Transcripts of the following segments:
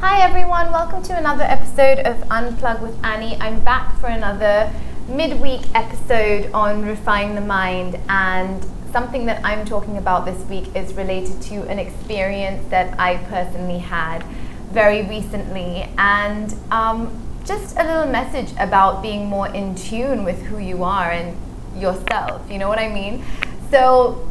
Hi everyone, welcome to another episode of Unplug with Annie. I'm back for another midweek episode on Refine the Mind and something that I'm talking about this week is related to an experience that I personally had very recently and um, just a little message about being more in tune with who you are and yourself. You know what I mean? So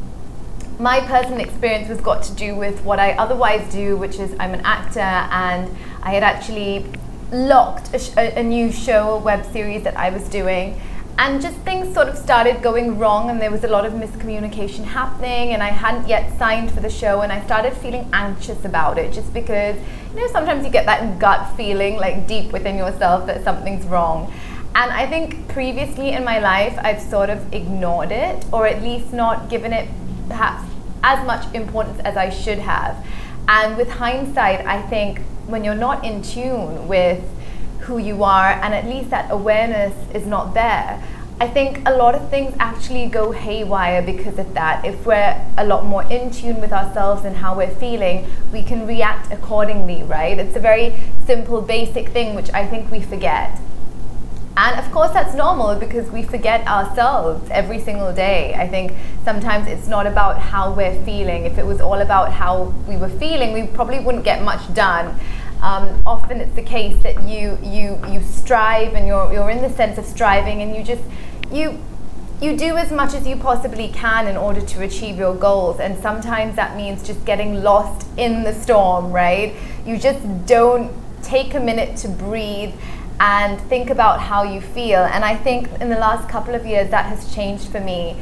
my personal experience was got to do with what I otherwise do, which is I'm an actor, and I had actually locked a, sh- a, new show, a web series that I was doing. And just things sort of started going wrong, and there was a lot of miscommunication happening. And I hadn't yet signed for the show, and I started feeling anxious about it just because, you know, sometimes you get that gut feeling like deep within yourself that something's wrong. And I think previously in my life, I've sort of ignored it, or at least not given it perhaps as much importance as I should have. And with hindsight, I think when you're not in tune with who you are and at least that awareness is not there, I think a lot of things actually go haywire because of that. If we're a lot more in tune with ourselves and how we're feeling, we can react accordingly, right? It's a very simple, basic thing which I think we forget. And of course, that's normal because we forget ourselves every single day. I think sometimes it's not about how we're feeling. If it was all about how we were feeling, we probably wouldn't get much done. Um, often it's the case that you you you strive and you're you're in the sense of striving and you just you you do as much as you possibly can in order to achieve your goals and sometimes that means just getting lost in the storm right you just don't take a minute to breathe and think about how you feel. And I think in the last couple of years that has changed for me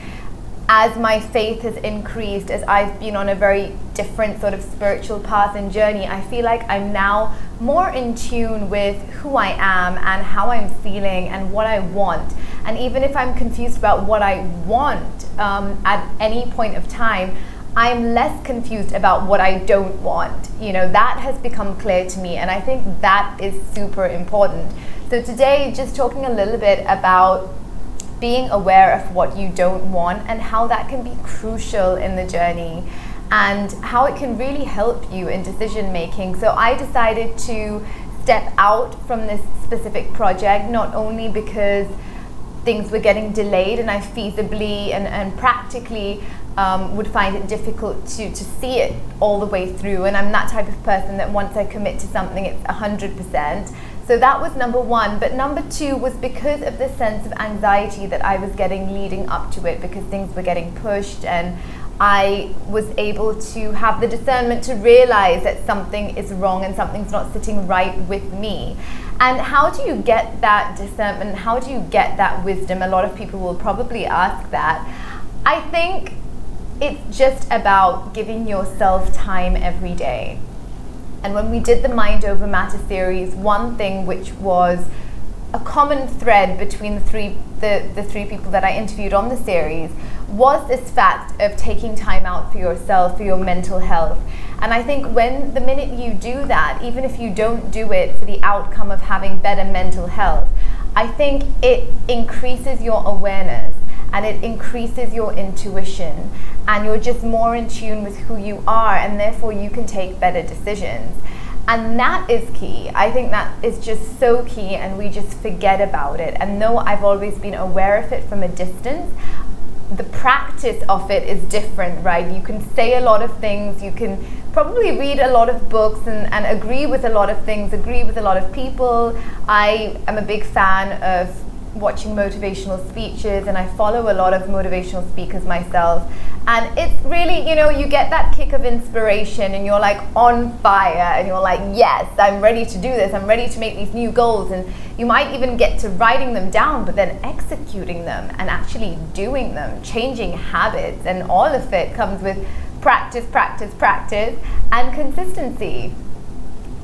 as my faith has increased, as I've been on a very different sort of spiritual path and journey, I feel like I'm now more in tune with who I am and how I'm feeling and what I want. And even if I'm confused about what I want um, at any point of time, I'm less confused about what I don't want. You know, that has become clear to me, and I think that is super important. So, today, just talking a little bit about being aware of what you don't want and how that can be crucial in the journey and how it can really help you in decision making. So, I decided to step out from this specific project not only because things were getting delayed and I feasibly and, and practically um, would find it difficult to, to see it all the way through. And I'm that type of person that once I commit to something, it's 100%. So that was number one. But number two was because of the sense of anxiety that I was getting leading up to it because things were getting pushed and I was able to have the discernment to realize that something is wrong and something's not sitting right with me. And how do you get that discernment? How do you get that wisdom? A lot of people will probably ask that. I think it's just about giving yourself time every day. And when we did the Mind Over Matter series, one thing which was a common thread between the three the, the three people that I interviewed on the series was this fact of taking time out for yourself, for your mental health. And I think when the minute you do that, even if you don't do it for the outcome of having better mental health, I think it increases your awareness and it increases your intuition and you're just more in tune with who you are and therefore you can take better decisions and that is key. I think that is just so key and we just forget about it. And though i've always been aware of it from a distance the practice of it is different right? You can say a lot of things. You can probably read a lot of books and, and agree with a lot of things agree with a lot of people. I am a big fan of watching motivational speeches and I follow a lot of motivational speakers myself. And it's really, you know, you get that kick of inspiration and you're like on fire and you're like, yes, I'm ready to do this. I'm ready to make these new goals. And you might even get to writing them down, but then executing them and actually doing them, changing habits. And all of it comes with practice, practice, practice, and consistency.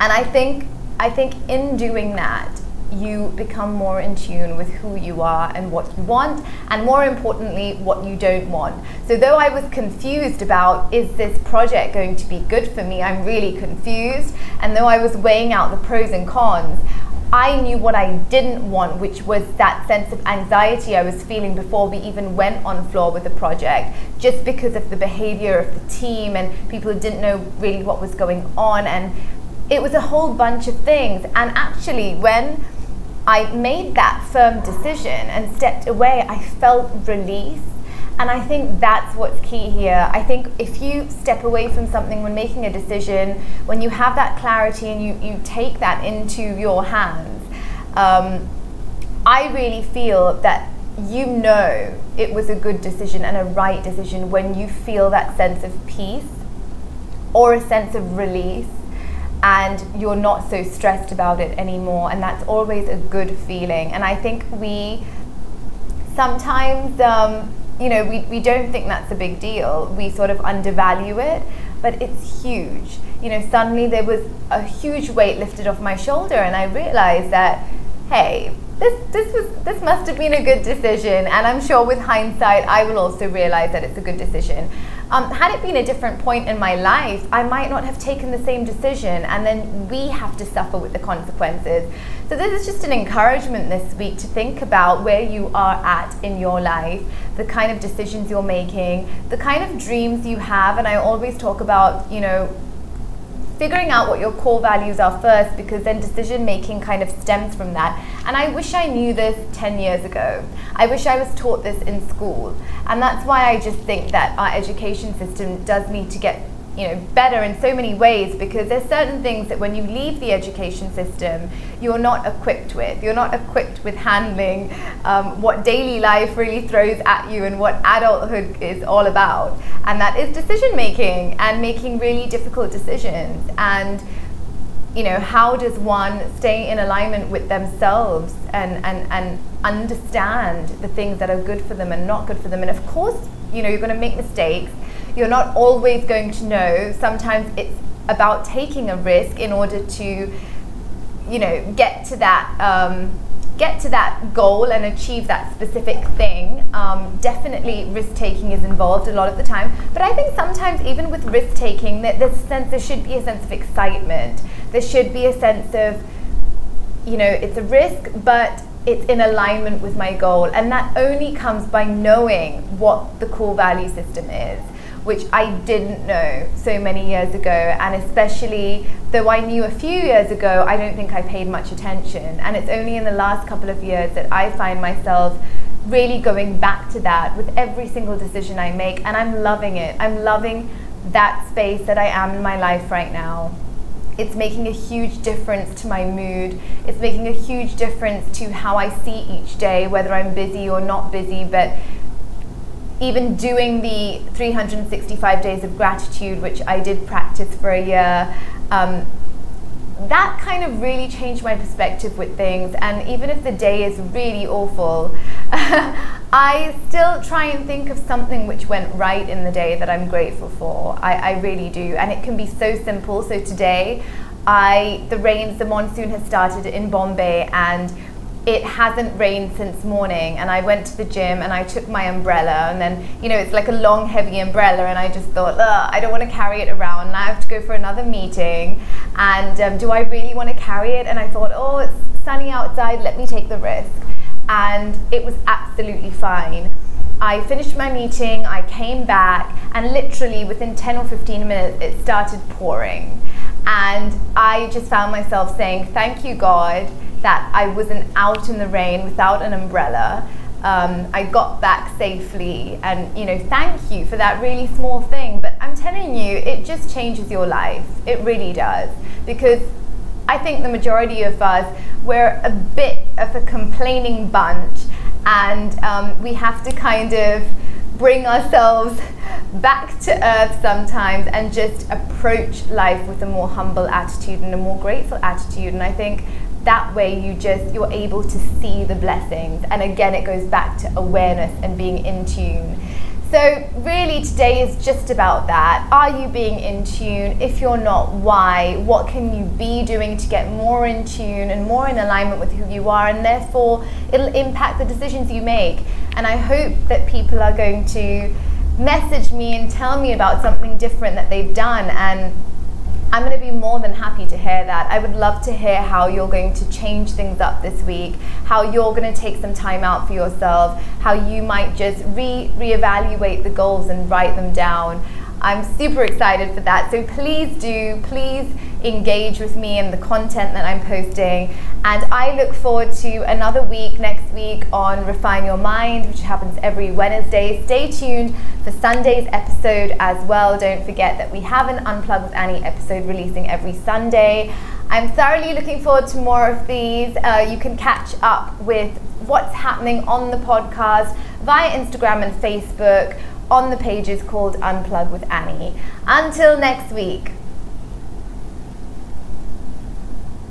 And I think, I think in doing that, you become more in tune with who you are and what you want, and more importantly, what you don't want. So, though I was confused about is this project going to be good for me, I'm really confused. And though I was weighing out the pros and cons, I knew what I didn't want, which was that sense of anxiety I was feeling before we even went on floor with the project, just because of the behavior of the team and people who didn't know really what was going on. And it was a whole bunch of things. And actually, when I made that firm decision and stepped away, I felt release. And I think that's what's key here. I think if you step away from something when making a decision, when you have that clarity and you, you take that into your hands, um, I really feel that you know it was a good decision and a right decision when you feel that sense of peace or a sense of release and you're not so stressed about it anymore and that's always a good feeling. And i think we sometimes um, you know we, we don't think that's a big deal. We sort of undervalue it but it's huge. You know suddenly there was a huge weight lifted off my shoulder and i realized that hey this this was this must have been a good decision and i'm sure with hindsight i will also realize that it's a good decision. Um, had it been a different point in my life i might not have taken the same decision and then we have to suffer with the consequences. So this is just an encouragement this week to think about where you are at in your life the kind of decisions you're making the kind of dreams you have and i always talk about you know figuring out what your core values are first because then decision making kind of stems from that. And I wish I knew this 10 years ago. I wish I was taught this in school. And that's why I just think that our education system does need to get you know better in so many ways because there's certain things that when you leave the education system you're not equipped with. You're not equipped with handling um, what daily life really throws at you and what adulthood is all about. And that is decision making and making really difficult decisions. And you know how does one stay in alignment with themselves and and and understand the things that are good for them and not good for them? And of course you know you're going to make mistakes you're not always going to know. Sometimes it's about taking a risk in order to, you know, get to that. Um, get to that goal and achieve that specific thing, um, definitely risk taking is involved a lot of the time. But I think sometimes, even with risk taking, that there's a sense there should be a sense of excitement. There should be a sense of, you know, it's a risk, but it's in alignment with my goal, and that only comes by knowing what the core value system is which I didn't know so many years ago. And especially though I knew a few years ago, I don't think I paid much attention. And it's only in the last couple of years that I find myself really going back to that with every single decision I make. And I'm loving it. I'm loving that space that I am in my life right now. It's making a huge difference to my mood. It's making a huge difference to how I see each day, whether I'm busy or not busy. But even doing the 365 days of gratitude, which I did practice for a year, um, that kind of really changed my perspective with things. And even if the day is really awful, I still try and think of something which went right in the day that I'm grateful for. I, I really do. And it can be so simple. So today, I the rains, the monsoon has started in Bombay, and it hasn't rained since morning and I went to the gym and I took my umbrella and then you know it's like a long heavy umbrella and I just thought I don't want to carry it around and I have to go for another meeting. And um, do I really want to carry it? And I thought oh it's sunny outside let me take the risk. And it was absolutely fine. I finished my meeting I came back and literally within 10 or 15 minutes it started pouring and I just found myself saying thank you God that I wasn't out in the rain without an umbrella. Um, I got back safely, and you know, thank you for that really small thing. But I'm telling you, it just changes your life. It really does. Because I think the majority of us, we're a bit of a complaining bunch, and um, we have to kind of bring ourselves back to earth sometimes and just approach life with a more humble attitude and a more grateful attitude. And I think that way you just you're able to see the blessings and again it goes back to awareness and being in tune so really today is just about that. Are you being in tune? If you're not why? What can you be doing to get more in tune and more in alignment with who you are? And therefore it'll impact the decisions you make. And i hope that people are going to message me and tell me about something different that they've done. And I'm going to be more than happy to hear that. I would love to hear how you're going to change things up this week, how you're going to take some time out for yourself, how you might just re reevaluate the goals and write them down. I'm super excited for that. So please do, please engage with me and the content that I'm posting. And I look forward to another week next week on Refine Your Mind, which happens every Wednesday. Stay tuned for Sunday's episode as well. Don't forget that we have an Unplug with Annie episode releasing every Sunday. I'm thoroughly looking forward to more of these. Uh, you can catch up with what's happening on the podcast via Instagram and Facebook on the pages called Unplug with Annie. Until next week.